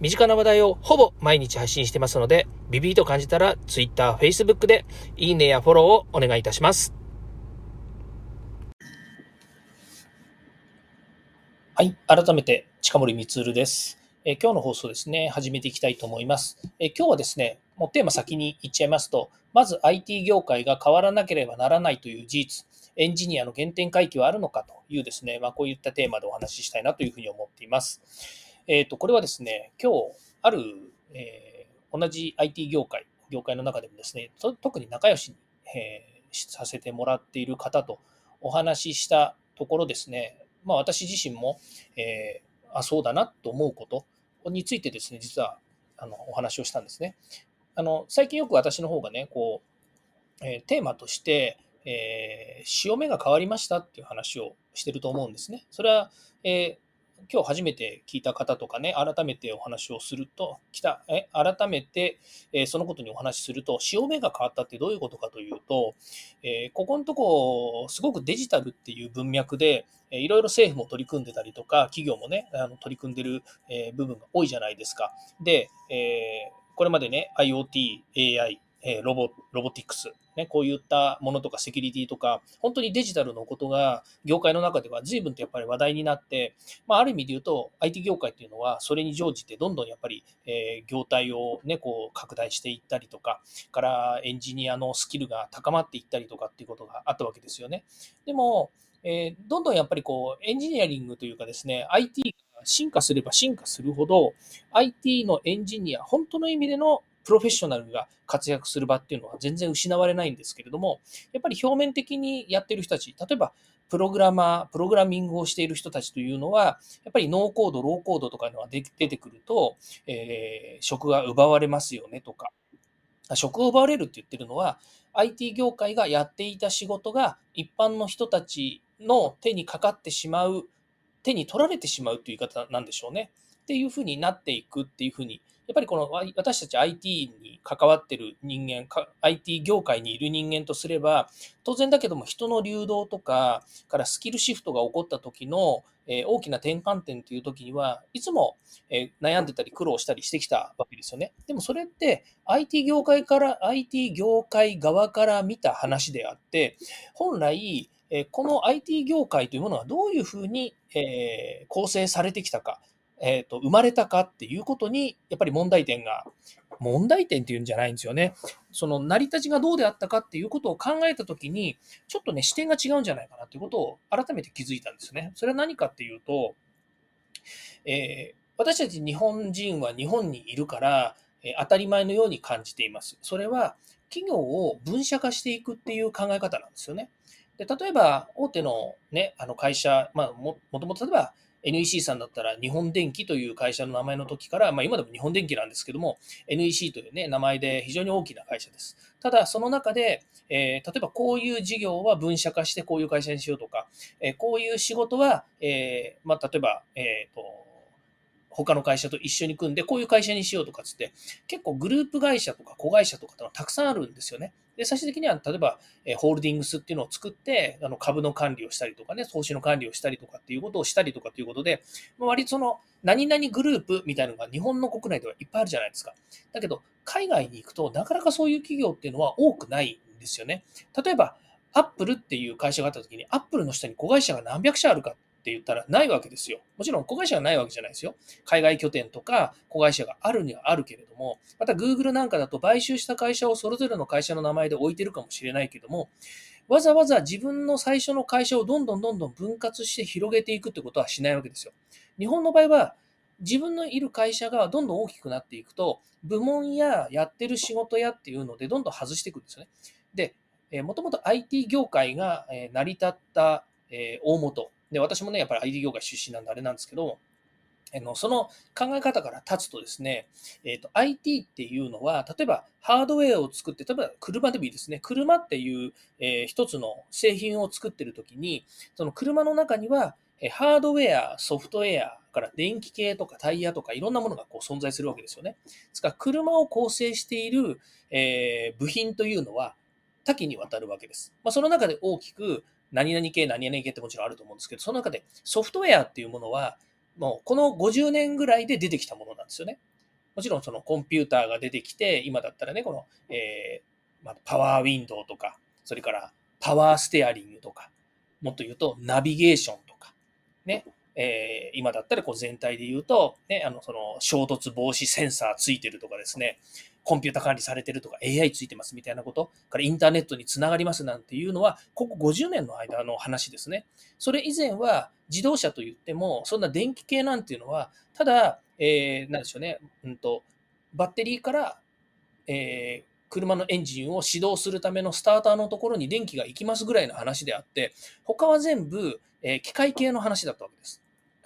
身近な話題をほぼ毎日配信してますので、ビビーと感じたら Twitter、Facebook でいいねやフォローをお願いいたします。はい。改めて、近森光です。え今日の放送ですね、始めていきたいと思います。え今日はですね、もうテーマ先に言っちゃいますと、まず IT 業界が変わらなければならないという事実、エンジニアの原点回帰はあるのかというですね、まあ、こういったテーマでお話ししたいなというふうに思っています。えっ、ー、と、これはですね、今日、ある、えー、同じ IT 業界、業界の中でもですね、特に仲良しに、えー、させてもらっている方とお話ししたところですね、まあ、私自身も、えー、あ、そうだなと思うことについてですね、実はあのお話をしたんですね。あの最近よく私の方がね、こう、えー、テーマとして、えー、潮目が変わりましたっていう話をしてると思うんですね。それは、えー今日初めて聞いた方とかね、改めてお話をすると、来た、え改めて、えそのことにお話しすると、潮目が変わったってどういうことかというと、えここのとこ、すごくデジタルっていう文脈で、えいろいろ政府も取り組んでたりとか、企業もね、あの取り組んでる、え部分が多いじゃないですか。で、えこれまでね、IoT、AI、えロボロボティクス、ね、こういったものとかセキュリティとか、本当にデジタルのことが業界の中では随分とやっぱり話題になって、まあ、ある意味で言うと IT 業界っていうのはそれに乗じてどんどんやっぱり、え業態をね、こう拡大していったりとか、からエンジニアのスキルが高まっていったりとかっていうことがあったわけですよね。でも、えー、どんどんやっぱりこうエンジニアリングというかですね、IT が進化すれば進化するほど、IT のエンジニア、本当の意味でのプロフェッショナルが活躍する場っていうのは全然失われないんですけれども、やっぱり表面的にやってる人たち、例えばプログラマー、プログラミングをしている人たちというのは、やっぱりノーコード、ローコードとかいうのが出てくると、えー、職が奪われますよねとか、職を奪われるって言ってるのは、IT 業界がやっていた仕事が一般の人たちの手にかかってしまう、手に取られてしまうという言い方なんでしょうね。っていうふうになっていくっていうふうにやっぱりこの私たち IT に関わってる人間、IT 業界にいる人間とすれば、当然だけども人の流動とか、からスキルシフトが起こった時の、え大きな転換点という時には、いつも、え悩んでたり苦労したりしてきたわけですよね。でもそれって IT 業界から、IT 業界側から見た話であって、本来、この IT 業界というものはどういうふうに構成されてきたか。えっ、ー、と、生まれたかっていうことに、やっぱり問題点が、問題点っていうんじゃないんですよね。その成り立ちがどうであったかっていうことを考えたときに、ちょっとね、視点が違うんじゃないかなっていうことを改めて気づいたんですね。それは何かっていうと、えー、私たち日本人は日本にいるから、えー、当たり前のように感じています。それは、企業を分社化していくっていう考え方なんですよね。で例えば、大手の,、ね、あの会社、まあも、もともと例えば NEC さんだったら日本電機という会社の名前の時から、まあ、今でも日本電機なんですけども、NEC という、ね、名前で非常に大きな会社です。ただ、その中で、えー、例えばこういう事業は分社化してこういう会社にしようとか、えー、こういう仕事は、えー、まあ、例えば、えっ、と、他の会社と一緒に組んで、こういう会社にしようとかつって、結構グループ会社とか子会社とかたくさんあるんですよね。で、最終的には、例えば、えホールディングスっていうのを作って、あの株の管理をしたりとかね、投資の管理をしたりとかっていうことをしたりとかっていうことで、割とその、何々グループみたいなのが日本の国内ではいっぱいあるじゃないですか。だけど、海外に行くと、なかなかそういう企業っていうのは多くないんですよね。例えば、アップルっていう会社があった時に、アップルの下に子会社が何百社あるかって言ったらないわけですよ。もちろん子会社がないわけじゃないですよ。海外拠点とか子会社があるにはあるけれども、また Google なんかだと買収した会社をそれぞれの会社の名前で置いてるかもしれないけども、わざわざ自分の最初の会社をどんどんどんどん分割して広げていくってことはしないわけですよ。日本の場合は、自分のいる会社がどんどん大きくなっていくと、部門ややってる仕事やっていうのでどんどん外していくんですよね。で、もともと IT 業界が成り立った大元で、私もね、やっぱり IT 業界出身なんであれなんですけど、あのその考え方から立つとですね、えーと、IT っていうのは、例えばハードウェアを作って、例えば車でもいいですね、車っていう、えー、一つの製品を作ってるときに、その車の中には、ハードウェア、ソフトウェアから電気系とかタイヤとかいろんなものがこう存在するわけですよね。ですから車を構成している、えー、部品というのは多岐にわたるわけです。まあ、その中で大きく何々系、何々系ってもちろんあると思うんですけど、その中でソフトウェアっていうものは、もうこの50年ぐらいで出てきたものなんですよね。もちろんそのコンピューターが出てきて、今だったらね、この、えーまあ、パワーウィンドウとか、それからパワーステアリングとか、もっと言うとナビゲーションとか、ね、えー、今だったらこう全体で言うと、ね、あのその衝突防止センサーついてるとかですね、コンピュータ管理されてるとか AI ついてますみたいなこと、からインターネットにつながりますなんていうのは、ここ50年の間の話ですね。それ以前は自動車といっても、そんな電気系なんていうのは、ただ、えー、なんでしょうね、うんと、バッテリーから、えー、車のエンジンを始動するためのスターターのところに電気が行きますぐらいの話であって、他は全部、え、機械系の話だったわけです。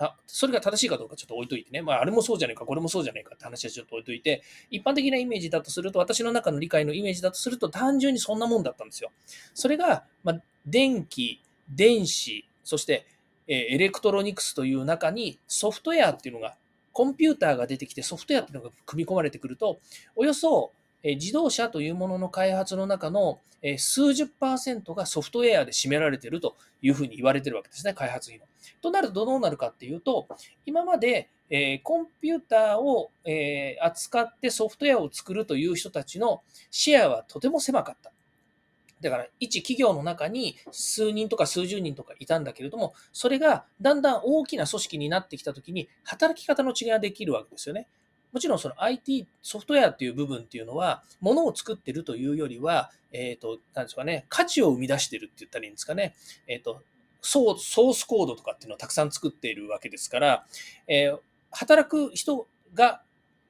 あそれが正しいかどうかちょっと置いといてね、まあ、あれもそうじゃないか、これもそうじゃないかって話はちょっと置いといて、一般的なイメージだとすると、私の中の理解のイメージだとすると、単純にそんなもんだったんですよ。それが、まあ、電気、電子、そして、えエレクトロニクスという中にソフトウェアっていうのが、コンピューターが出てきてソフトウェアっていうのが組み込まれてくると、およそ自動車というものの開発の中の数十パーセントがソフトウェアで占められているというふうに言われているわけですね、開発費の。となるとどうなるかっていうと、今までコンピューターを扱ってソフトウェアを作るという人たちのシェアはとても狭かった。だから、一企業の中に数人とか数十人とかいたんだけれども、それがだんだん大きな組織になってきたときに、働き方の違いができるわけですよね。もちろんその IT、ソフトウェアっていう部分っていうのは、ものを作ってるというよりは、えっ、ー、と、なんですかね、価値を生み出してるって言ったらいいんですかね。えっ、ー、と、ソースコードとかっていうのをたくさん作っているわけですから、えー、働く人が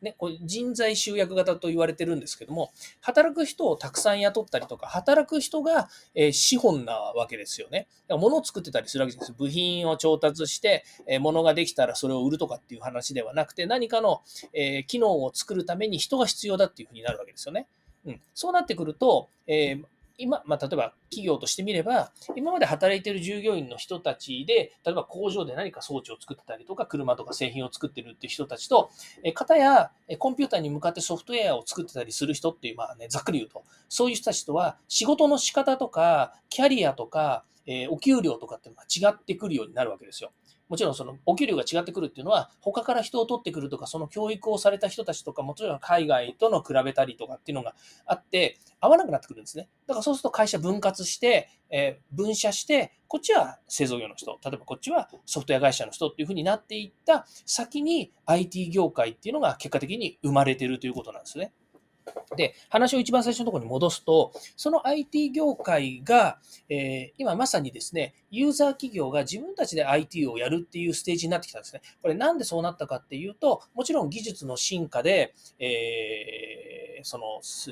ね、これ人材集約型と言われてるんですけども、働く人をたくさん雇ったりとか、働く人が、え資本なわけですよね。だから物を作ってたりするわけです。部品を調達して、え物ができたらそれを売るとかっていう話ではなくて、何かの、え機能を作るために人が必要だっていうふうになるわけですよね。うん、そうなってくると、えー、今、まあ、例えば企業としてみれば、今まで働いている従業員の人たちで、例えば工場で何か装置を作ってたりとか、車とか製品を作ってるっていう人たちと、え方やコンピューターに向かってソフトウェアを作ってたりする人っていう、まあね、ざっくり言うと、そういう人たちとは仕事の仕方とか、キャリアとか、えお給料とかっていうのが違ってくるようになるわけですよ。もちろんそのお給料が違ってくるっていうのは、他から人を取ってくるとか、その教育をされた人たちとか、もちろん海外との比べたりとかっていうのがあって、合わなくなってくるんですね。だからそうすると会社分割して、えー、分社して、こっちは製造業の人、例えばこっちはソフトウェア会社の人っていうふうになっていった先に IT 業界っていうのが結果的に生まれてるということなんですね。で、話を一番最初のところに戻すと、その IT 業界が、えー、今まさにですね、ユーザー企業が自分たちで IT をやるっていうステージになってきたんですね。これなんでそうなったかっていうと、もちろん技術の進化で、えー、その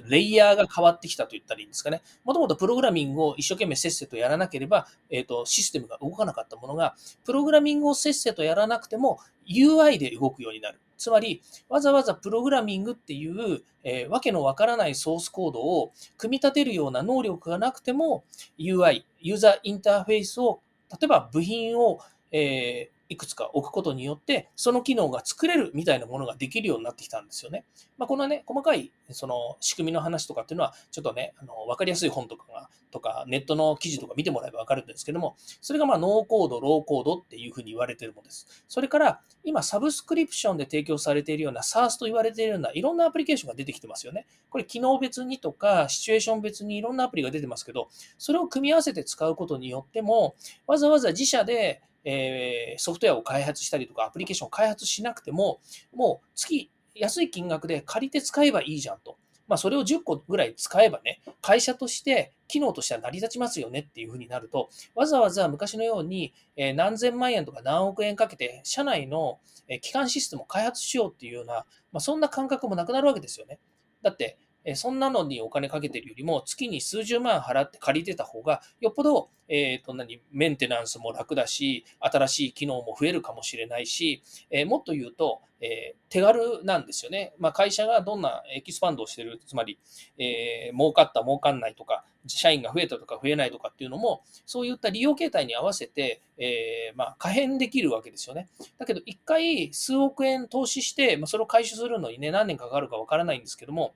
レイヤーが変わってきたと言ったらいいんですかね。もともとプログラミングを一生懸命せっせとやらなければ、えーと、システムが動かなかったものが、プログラミングをせっせとやらなくても UI で動くようになる。つまり、わざわざプログラミングっていう、えー、わけのわからないソースコードを組み立てるような能力がなくても、UI、ユーザーインターフェースを、例えば部品を、えー、いくつか置くことによって、その機能が作れるみたいなものができるようになってきたんですよね。まあ、このね、細かいその仕組みの話とかっていうのは、ちょっとね、あの分かりやすい本とかが、とか、ネットの記事とか見てもらえば分かるんですけども、それがまあノーコード、ローコードっていうふうに言われてるものです。それから、今、サブスクリプションで提供されているような SARS と言われているようないろんなアプリケーションが出てきてますよね。これ、機能別にとか、シチュエーション別にいろんなアプリが出てますけど、それを組み合わせて使うことによっても、わざわざ自社でえ、ソフトウェアを開発したりとか、アプリケーションを開発しなくても、もう月安い金額で借りて使えばいいじゃんと。まあ、それを10個ぐらい使えばね、会社として機能としては成り立ちますよねっていうふうになると、わざわざ昔のように何千万円とか何億円かけて、社内の基幹システムを開発しようっていうような、まあ、そんな感覚もなくなるわけですよね。だって、えそんなのにお金かけてるよりも、月に数十万払って借りてた方が、よっぽど、えっ、と、何、メンテナンスも楽だし、新しい機能も増えるかもしれないし、えもっと言うと、え手軽なんですよね。まあ、会社がどんなエキスパンドをしてる、つまり、えー、儲かった、儲かんないとか、社員が増えたとか増えないとかっていうのも、そういった利用形態に合わせて、えー、まあ、可変できるわけですよね。だけど、一回数億円投資して、まあ、それを回収するのにね、何年かかるかわからないんですけども、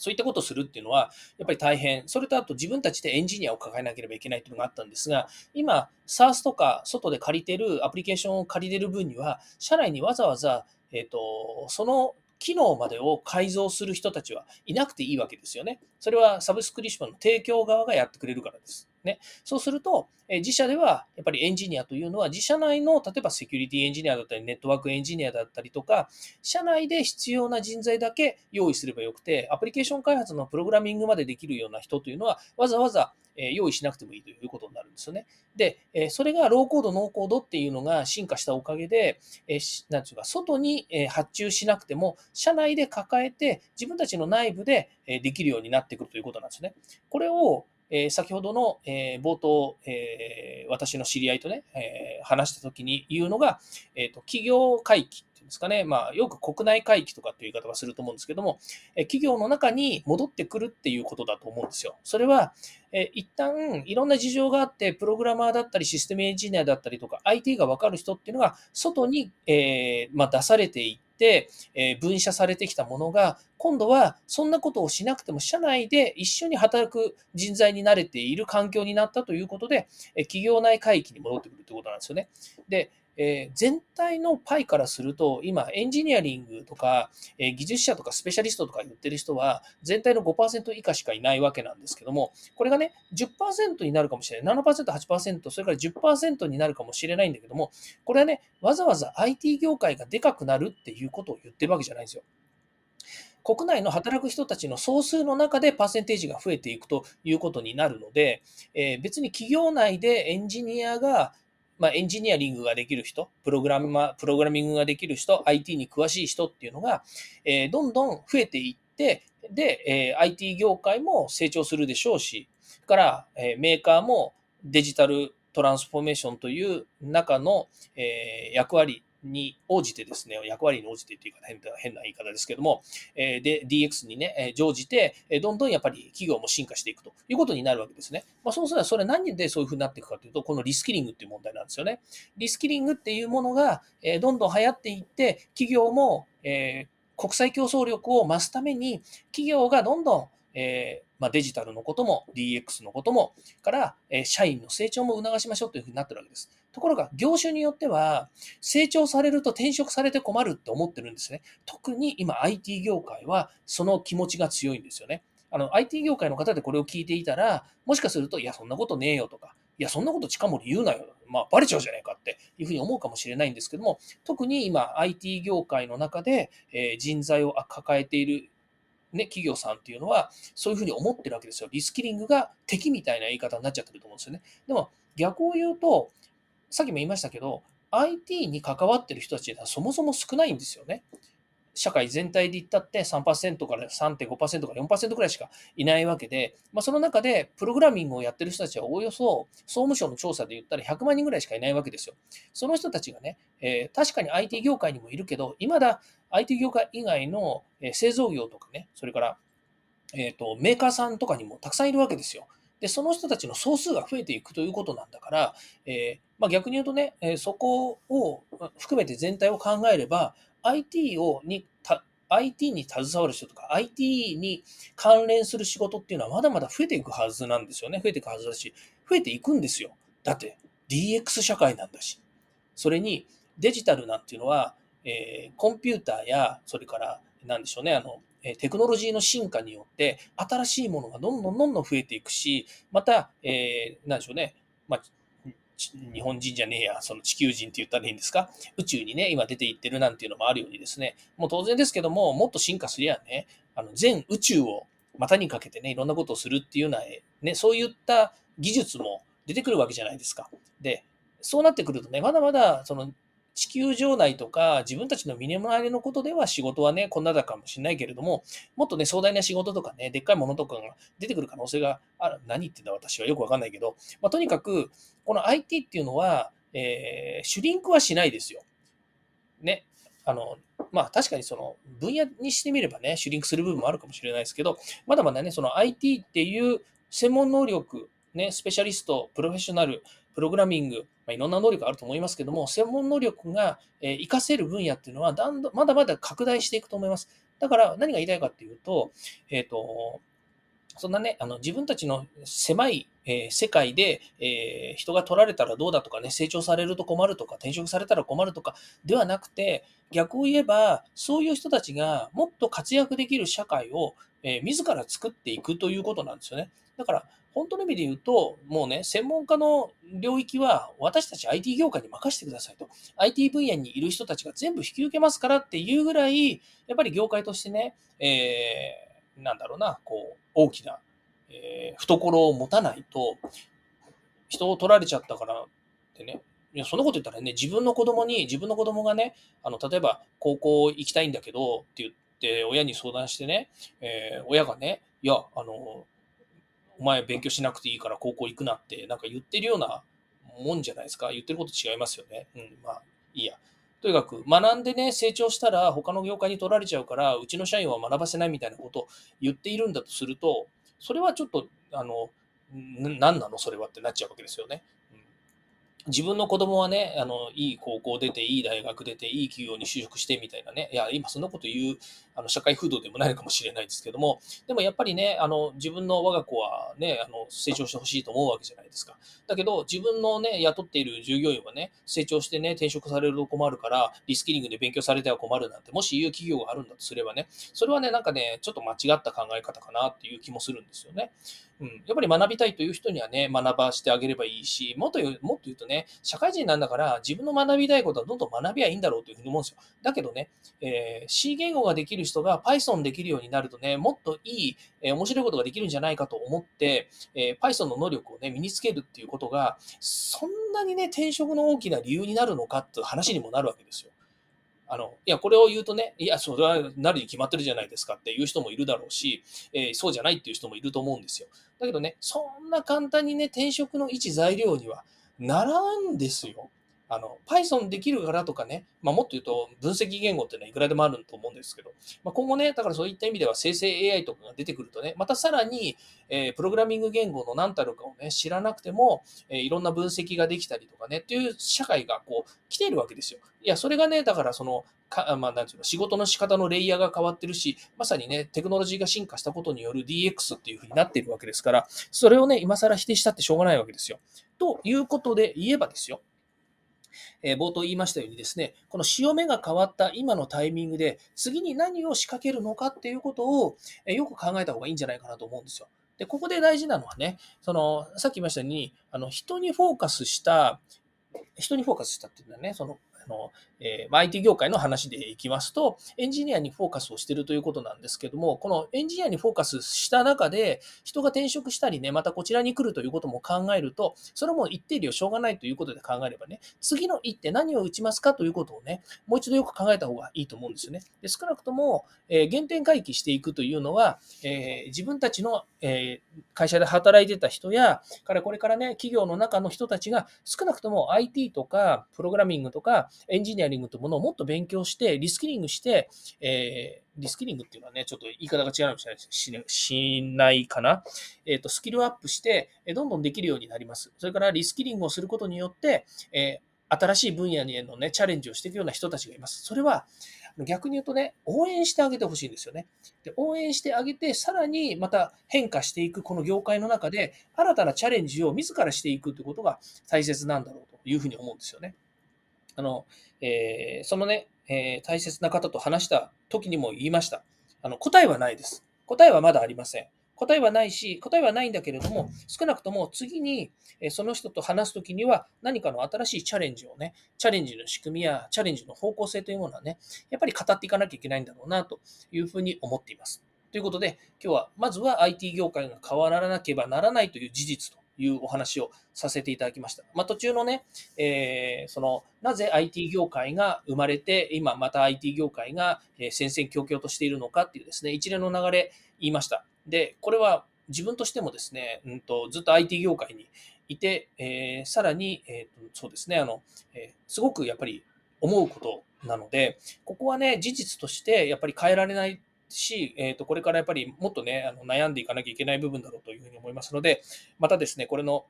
そういったことをするっていうのは、やっぱり大変。それとあと自分たちでエンジニアを抱えなければいけないっていうのがあったんですが、今、SARS とか外で借りてるアプリケーションを借りてる分には、社内にわざわざ、えっ、ー、と、その機能までを改造する人たちはいなくていいわけですよね。それはサブスクリプションの提供側がやってくれるからです。ね、そうすると、え自社ではやっぱりエンジニアというのは自社内の例えばセキュリティエンジニアだったりネットワークエンジニアだったりとか社内で必要な人材だけ用意すればよくてアプリケーション開発のプログラミングまでできるような人というのはわざわざ用意しなくてもいいということんですよね。で、えそれがローコード、ノーコードっていうのが進化したおかげで、なんていうか、外に発注しなくても、社内で抱えて、自分たちの内部でできるようになってくるということなんですね。これをえ、先ほどの、え、冒頭、え、私の知り合いとね、え話したときに言うのが、えーと、企業回帰ですかね、まあ、よく国内回帰とかっていう言い方はすると思うんですけども、え企業の中に戻ってくるっていうことだと思うんですよ。それは、え一旦いろんな事情があって、プログラマーだったり、システムエンジニアだったりとか、IT がわかる人っていうのが、外に、えまあ、出されていって、て、え分社されてきたものが、今度はそんなことをしなくても社内で一緒に働く人材に慣れている環境になったということで、え企業内回帰に戻ってくるということなんですよね。で、えー、全体のパイからすると、今、エンジニアリングとか、え、技術者とかスペシャリストとか言ってる人は、全体の5%以下しかいないわけなんですけども、これがね、10%になるかもしれない。7%、8%、それから10%になるかもしれないんだけども、これはね、わざわざ IT 業界がでかくなるっていうことを言ってるわけじゃないんですよ。国内の働く人たちの総数の中でパーセンテージが増えていくということになるので、えー、別に企業内でエンジニアがまあ、エンジニアリングができる人、プログラムプログラミングができる人、IT に詳しい人っていうのが、えー、どんどん増えていって、で、えー、IT 業界も成長するでしょうし、から、えー、メーカーもデジタルトランスフォーメーションという中の、えー、役割に応じてですね、役割に応じてっていうか変な変な言い方ですけども、えで、DX にね、乗じて、どんどんやっぱり企業も進化していくということになるわけですね。まあ、そうすればそれ何でそういうふうになっていくかというと、このリスキリングっていう問題なんですよね。リスキリングっていうものが、えどんどん流行っていって、企業も、え国際競争力を増すために、企業がどんどんえー、まあ、デジタルのことも DX のこともから、えー、社員の成長も促しましょうというふうになってるわけです。ところが、業種によっては、成長されると転職されて困るって思ってるんですね。特に今 IT 業界はその気持ちが強いんですよね。あの、IT 業界の方でこれを聞いていたら、もしかすると、いや、そんなことねえよとか、いや、そんなこと近森言うなよ。まあ、バレちゃうじゃないかっていうふうに思うかもしれないんですけども、特に今、IT 業界の中で、え、人材を抱えているね、企業さんっていうのは、そういうふうに思ってるわけですよ。リスキリングが敵みたいな言い方になっちゃってると思うんですよね。でも、逆を言うと、さっきも言いましたけど、IT に関わってる人たちはそもそも少ないんですよね。社会全体で言ったって3%から3.5%から4%くらいしかいないわけで、まあ、その中でプログラミングをやってる人たちはおおよそ総務省の調査で言ったら100万人ぐらいしかいないわけですよ。その人たちがね、えー、確かに IT 業界にもいるけど、未だ IT 業界以外の製造業とかね、それから、えーと、メーカーさんとかにもたくさんいるわけですよ。で、その人たちの総数が増えていくということなんだから、えー、まあ、逆に言うとね、えそこを含めて全体を考えれば、IT をに IT に携わる人とか、IT に関連する仕事っていうのはまだまだ増えていくはずなんですよね。増えていくはずだし、増えていくんですよ。だって DX 社会なんだし。それにデジタルなんていうのは、えー、コンピューターや、それから、なんでしょうね、あの、テクノロジーの進化によって、新しいものがどんどんどんどん増えていくし、また、えー、なんでしょうね、まあ、日本人じゃねえや、その地球人って言ったらいいんですか、宇宙にね、今出ていってるなんていうのもあるようにですね、もう当然ですけども、もっと進化すりゃね、あの全宇宙を股にかけてね、いろんなことをするっていうような、ね、そういった技術も出てくるわけじゃないですか。で、そうなってくるとね、まだまだその地球上内とか自分たちの身の回りのことでは仕事はね、こんなだかもしれないけれども、もっとね、壮大な仕事とかね、でっかいものとかが出てくる可能性がある。何言ってんだ私はよくわかんないけど、まあ、とにかく、この IT っていうのは、えー、シュリンクはしないですよ。ね。あの、まあ確かにその分野にしてみればね、シュリンクする部分もあるかもしれないですけど、まだまだね、その IT っていう専門能力、ね、スペシャリスト、プロフェッショナル、プログラミング、ま、いろんな能力あると思いますけども、専門能力が活かせる分野っていうのはだんだん、まだまだ拡大していくと思います。だから何が言いたいかっていうと、えっ、ー、と、そんなね、あの自分たちの狭い、えー、世界で、えー、人が取られたらどうだとかね、成長されると困るとか、転職されたら困るとかではなくて、逆を言えば、そういう人たちがもっと活躍できる社会を、えー、自ら作っていくということなんですよね。だから、本当の意味で言うと、もうね、専門家の領域は私たち IT 業界に任せてくださいと。IT 分野にいる人たちが全部引き受けますからっていうぐらい、やっぱり業界としてね、えー、なんだろうな、こう、大きな、えー、懐を持たないと、人を取られちゃったからってね、いや、そんなこと言ったらね、自分の子供に、自分の子供がね、あの、例えば高校行きたいんだけどって言って、親に相談してね、えー、親がね、いや、あの、お前勉強しなくていいから高校行くなって、なんか言ってるようなもんじゃないですか。言ってること違いますよね。うん、まあ、いいや。とにかく、学んでね、成長したら他の業界に取られちゃうから、うちの社員は学ばせないみたいなことを言っているんだとすると、それはちょっと、あの、何なの？それはってなっちゃうわけですよね。自分の子供はね、あの、いい高校出て、いい大学出て、いい企業に就職してみたいなね。いや、今そんなこと言う、あの、社会風土でもないかもしれないですけども、でもやっぱりね、あの、自分の我が子はね、あの、成長してほしいと思うわけじゃないですか。だけど、自分のね、雇っている従業員はね、成長してね、転職されると困るから、リスキリングで勉強されては困るなんて、もし言う企業があるんだとすればね、それはね、なんかね、ちょっと間違った考え方かなっていう気もするんですよね。うん、やっぱり学びたいという人にはね、学ばしてあげればいいし、もっと言うもっと言うとね、社会人なんだから自分の学びたいことはどんどん学びはいいんだろうというふうに思うんですよ。だけどね、えー、C 言語ができる人が Python できるようになるとね、もっといい、えー、面白いことができるんじゃないかと思って、えー、Python の能力をね、身につけるっていうことが、そんなにね、転職の大きな理由になるのかっていう話にもなるわけですよ。あの、いや、これを言うとね、いや、それはなるに決まってるじゃないですかっていう人もいるだろうし、えー、そうじゃないっていう人もいると思うんですよ。だけどね、そんな簡単にね、転職の一材料にはならんですよ。あの、Python できるからとかね、まあ、もっと言うと分析言語っていうのはいくらでもあると思うんですけど、まあ、今後ね、だからそういった意味では生成 AI とかが出てくるとね、またさらに、えー、プログラミング言語の何たるかをね、知らなくても、えー、いろんな分析ができたりとかね、っていう社会がこう、来ているわけですよ。いや、それがね、だからその、かまあ、なんていうの、仕事の仕方のレイヤーが変わってるし、まさにね、テクノロジーが進化したことによる DX っていうふうになっているわけですから、それをね、今更否定したってしょうがないわけですよ。ということで言えばですよ。え、冒頭言いましたようにですね、この潮目が変わった今のタイミングで、次に何を仕掛けるのかっていうことを、え、よく考えた方がいいんじゃないかなと思うんですよ。で、ここで大事なのはね、その、さっき言いましたように、あの、人にフォーカスした、人にフォーカスしたっていうのはね、その、あの、えー、IT 業界の話でいきますと、エンジニアにフォーカスをしているということなんですけども、このエンジニアにフォーカスした中で、人が転職したりね、またこちらに来るということも考えると、それも一定量しょうがないということで考えればね、次の一手何を打ちますかということをね、もう一度よく考えた方がいいと思うんですよね。で少なくとも、えー、原点回帰していくというのは、えー、自分たちの、え、会社で働いてた人や、からこれからね、企業の中の人たちが少なくとも IT とか、プログラミングとか、エンジニアリングというものをもっと勉強して、リスキリングして、えー、リスキリングっていうのはね、ちょっと言い方が違うかもしれないししないかな？えっ、ー、と、スキルアップして、どんどんできるようになります。それからリスキリングをすることによって、えー、新しい分野へのね、チャレンジをしていくような人たちがいます。それは、逆に言うとね、応援してあげてほしいんですよね。で応援してあげて、さらにまた変化していくこの業界の中で、新たなチャレンジを自らしていくということが大切なんだろうというふうに思うんですよね。あの、えー、そのね、えー、大切な方と話した時にも言いました。あの、答えはないです。答えはまだありません。答えはないし、答えはないんだけれども、少なくとも次にその人と話すときには何かの新しいチャレンジをね、チャレンジの仕組みやチャレンジの方向性というものはね、やっぱり語っていかなきゃいけないんだろうなというふうに思っています。ということで、今日はまずは IT 業界が変わらなければならないという事実というお話をさせていただきました。まあ、途中のね、えー、その、なぜ IT 業界が生まれて、今また IT 業界が戦々恐々としているのかっていうですね、一連の流れ言いました。で、これは自分としてもですね、うんと、ずっと IT 業界にいて、えー、さらに、えーと、そうですね、あの、えー、すごくやっぱり思うことなので、ここはね、事実としてやっぱり変えられないし、えー、とこれからやっぱりもっとね、あの悩んでいかなきゃいけない部分だろうというふうに思いますので、またですね、これの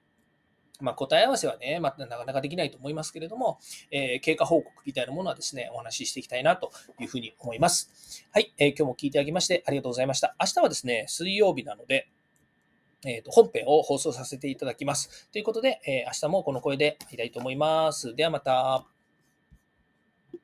まあ、答え合わせはね、まあ、なかなかできないと思いますけれども、えー、経過報告みたいなものはですね、お話ししていきたいなというふうに思います。はい、えー、今日も聞いてあげましてありがとうございました。明日はですね、水曜日なので、えー、と本編を放送させていただきます。ということで、えー、明日もこの声で会いたいと思います。ではまた。